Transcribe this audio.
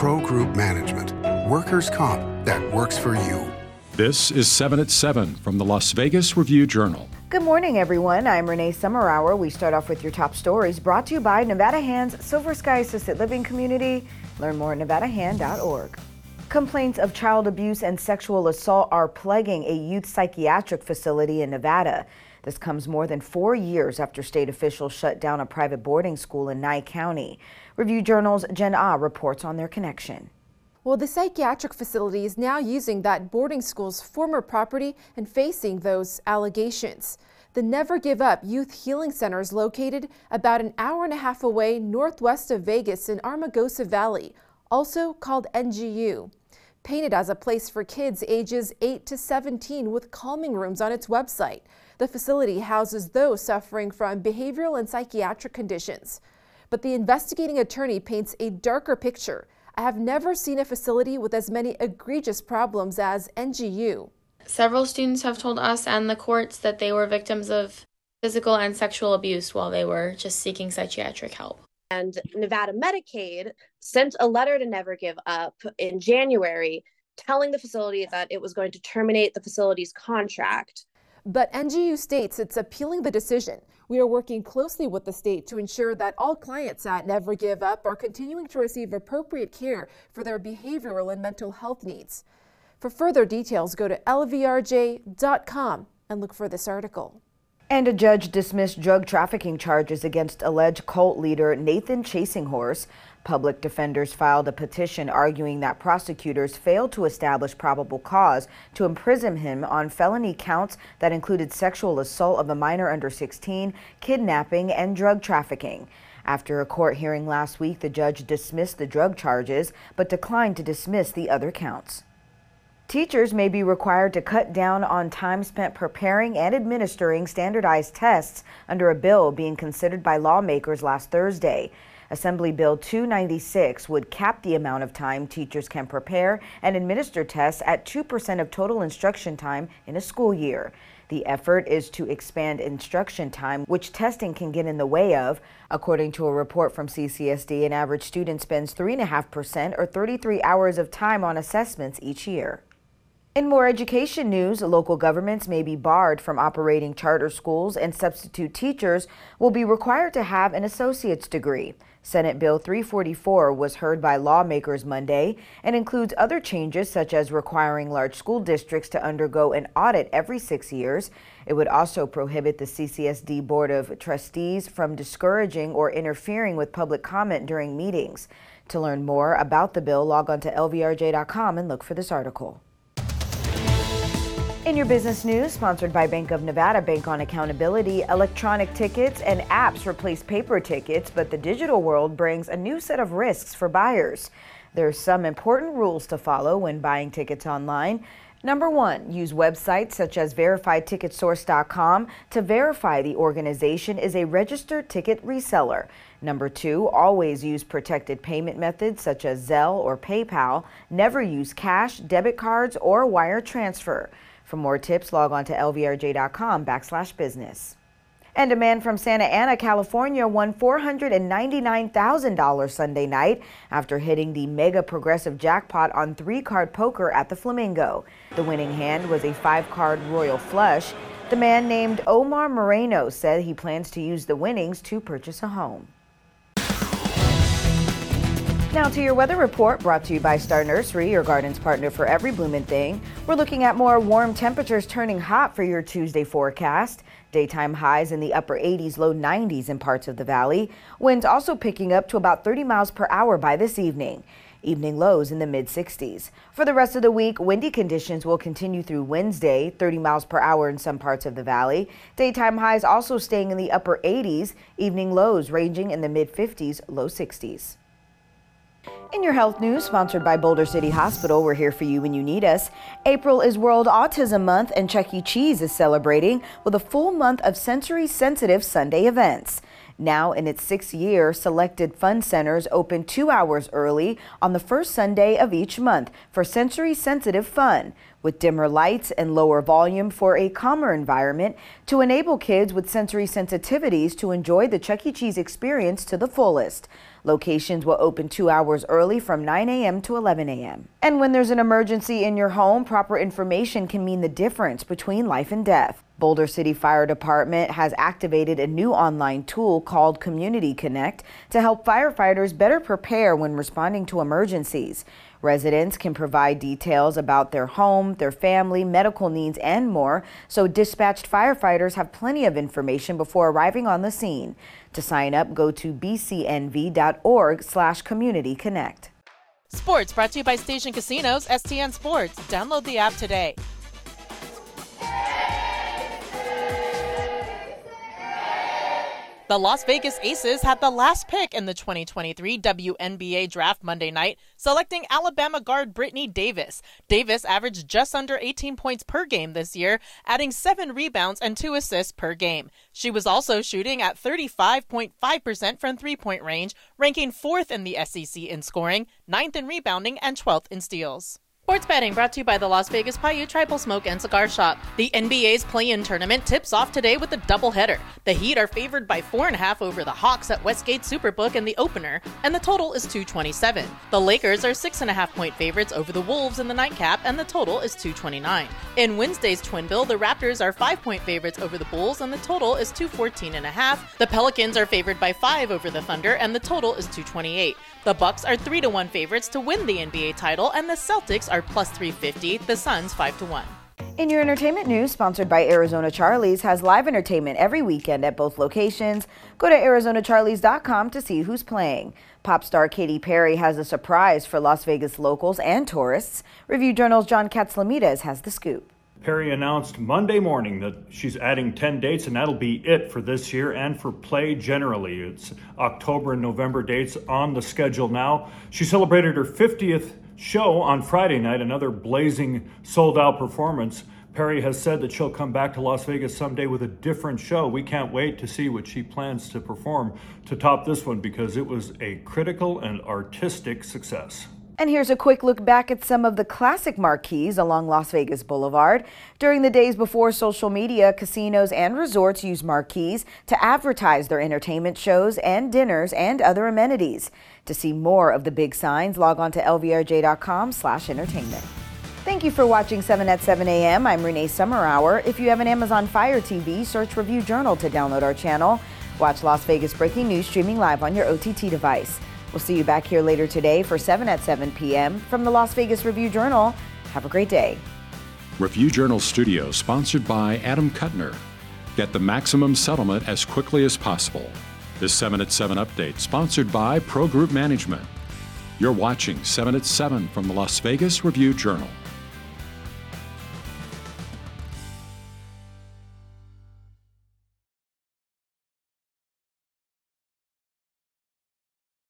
Pro Group Management. Workers' comp that works for you. This is 7 at 7 from the Las Vegas Review Journal. Good morning, everyone. I'm Renee Summerhour. We start off with your top stories brought to you by Nevada HAND's Silver Sky Assisted Living Community. Learn more at nevadahand.org. Complaints of child abuse and sexual assault are plaguing a youth psychiatric facility in Nevada. This comes more than four years after state officials shut down a private boarding school in Nye County. Review Journal's Jen Ah reports on their connection. Well, the psychiatric facility is now using that boarding school's former property and facing those allegations. The Never Give Up Youth Healing Center is located about an hour and a half away northwest of Vegas in Amargosa Valley, also called NGU. Painted as a place for kids ages 8 to 17 with calming rooms on its website. The facility houses those suffering from behavioral and psychiatric conditions. But the investigating attorney paints a darker picture. I have never seen a facility with as many egregious problems as NGU. Several students have told us and the courts that they were victims of physical and sexual abuse while they were just seeking psychiatric help. And Nevada Medicaid sent a letter to Never Give Up in January telling the facility that it was going to terminate the facility's contract but NGU states it's appealing the decision. We are working closely with the state to ensure that all clients at Never Give Up are continuing to receive appropriate care for their behavioral and mental health needs. For further details, go to lvrj.com and look for this article. And a judge dismissed drug trafficking charges against alleged cult leader Nathan Chasing Horse. Public defenders filed a petition arguing that prosecutors failed to establish probable cause to imprison him on felony counts that included sexual assault of a minor under 16, kidnapping, and drug trafficking. After a court hearing last week, the judge dismissed the drug charges but declined to dismiss the other counts. Teachers may be required to cut down on time spent preparing and administering standardized tests under a bill being considered by lawmakers last Thursday. Assembly Bill 296 would cap the amount of time teachers can prepare and administer tests at 2% of total instruction time in a school year. The effort is to expand instruction time, which testing can get in the way of. According to a report from CCSD, an average student spends 3.5% or 33 hours of time on assessments each year. In more education news, local governments may be barred from operating charter schools and substitute teachers will be required to have an associate's degree. Senate Bill 344 was heard by lawmakers Monday and includes other changes such as requiring large school districts to undergo an audit every six years. It would also prohibit the CCSD Board of Trustees from discouraging or interfering with public comment during meetings. To learn more about the bill, log on to lvrj.com and look for this article. In your business news, sponsored by Bank of Nevada Bank on Accountability, electronic tickets and apps replace paper tickets, but the digital world brings a new set of risks for buyers. There's some important rules to follow when buying tickets online. Number one, use websites such as verifiedticketsource.com to verify the organization is a registered ticket reseller. Number two, always use protected payment methods such as Zelle or PayPal. Never use cash, debit cards, or wire transfer. For more tips, log on to lvrj.com backslash business. And a man from Santa Ana, California won $499,000 Sunday night after hitting the mega progressive jackpot on three card poker at the Flamingo. The winning hand was a five card royal flush. The man named Omar Moreno said he plans to use the winnings to purchase a home. Now to your weather report brought to you by Star Nursery, your garden's partner for every blooming thing. We're looking at more warm temperatures turning hot for your Tuesday forecast. Daytime highs in the upper 80s, low 90s in parts of the valley. Winds also picking up to about 30 miles per hour by this evening. Evening lows in the mid 60s. For the rest of the week, windy conditions will continue through Wednesday, 30 miles per hour in some parts of the valley. Daytime highs also staying in the upper 80s, evening lows ranging in the mid 50s, low 60s. In your health news, sponsored by Boulder City Hospital, we're here for you when you need us. April is World Autism Month, and Chuck E. Cheese is celebrating with a full month of sensory sensitive Sunday events. Now, in its sixth year, selected fun centers open two hours early on the first Sunday of each month for sensory sensitive fun, with dimmer lights and lower volume for a calmer environment to enable kids with sensory sensitivities to enjoy the Chuck E. Cheese experience to the fullest. Locations will open two hours early from 9 a.m. to 11 a.m. And when there's an emergency in your home, proper information can mean the difference between life and death. Boulder City Fire Department has activated a new online tool called Community Connect to help firefighters better prepare when responding to emergencies. Residents can provide details about their home, their family, medical needs, and more, so dispatched firefighters have plenty of information before arriving on the scene. To sign up, go to bcnv.org slash community connect. Sports brought to you by Station Casinos, STN Sports. Download the app today. The Las Vegas Aces had the last pick in the 2023 WNBA draft Monday night, selecting Alabama guard Brittany Davis. Davis averaged just under 18 points per game this year, adding seven rebounds and two assists per game. She was also shooting at 35.5% from three point range, ranking fourth in the SEC in scoring, ninth in rebounding, and 12th in steals. Sports betting brought to you by the Las Vegas Paiute Tribal Smoke and Cigar Shop. The NBA's play-in tournament tips off today with a doubleheader. The Heat are favored by four and a half over the Hawks at Westgate Superbook in the opener, and the total is 227. The Lakers are six and a half point favorites over the Wolves in the nightcap, and the total is 229. In Wednesday's twin bill, the Raptors are five point favorites over the Bulls, and the total is 214 and a half. The Pelicans are favored by five over the Thunder, and the total is 228. The Bucks are three to one favorites to win the NBA title, and the Celtics are plus 350. The Suns five to one. In your entertainment news, sponsored by Arizona Charlie's, has live entertainment every weekend at both locations. Go to ArizonaCharlies.com to see who's playing. Pop star Katy Perry has a surprise for Las Vegas locals and tourists. Review Journal's John Katsilometes has the scoop. Perry announced Monday morning that she's adding 10 dates, and that'll be it for this year and for play generally. It's October and November dates on the schedule now. She celebrated her 50th show on Friday night, another blazing sold out performance. Perry has said that she'll come back to Las Vegas someday with a different show. We can't wait to see what she plans to perform to top this one because it was a critical and artistic success. And here's a quick look back at some of the classic marquees along Las Vegas Boulevard. During the days before social media, casinos and resorts used marquees to advertise their entertainment shows and dinners and other amenities. To see more of the big signs, log on to lvrj.com slash entertainment. Thank you for watching 7 at 7 a.m. I'm Renee Summerhour. If you have an Amazon Fire TV, search Review Journal to download our channel. Watch Las Vegas Breaking News streaming live on your OTT device. We'll see you back here later today for 7 at 7 p.m. from the Las Vegas Review Journal. Have a great day. Review Journal Studio, sponsored by Adam Kutner. Get the maximum settlement as quickly as possible. This 7 at 7 update, sponsored by Pro Group Management. You're watching 7 at 7 from the Las Vegas Review Journal.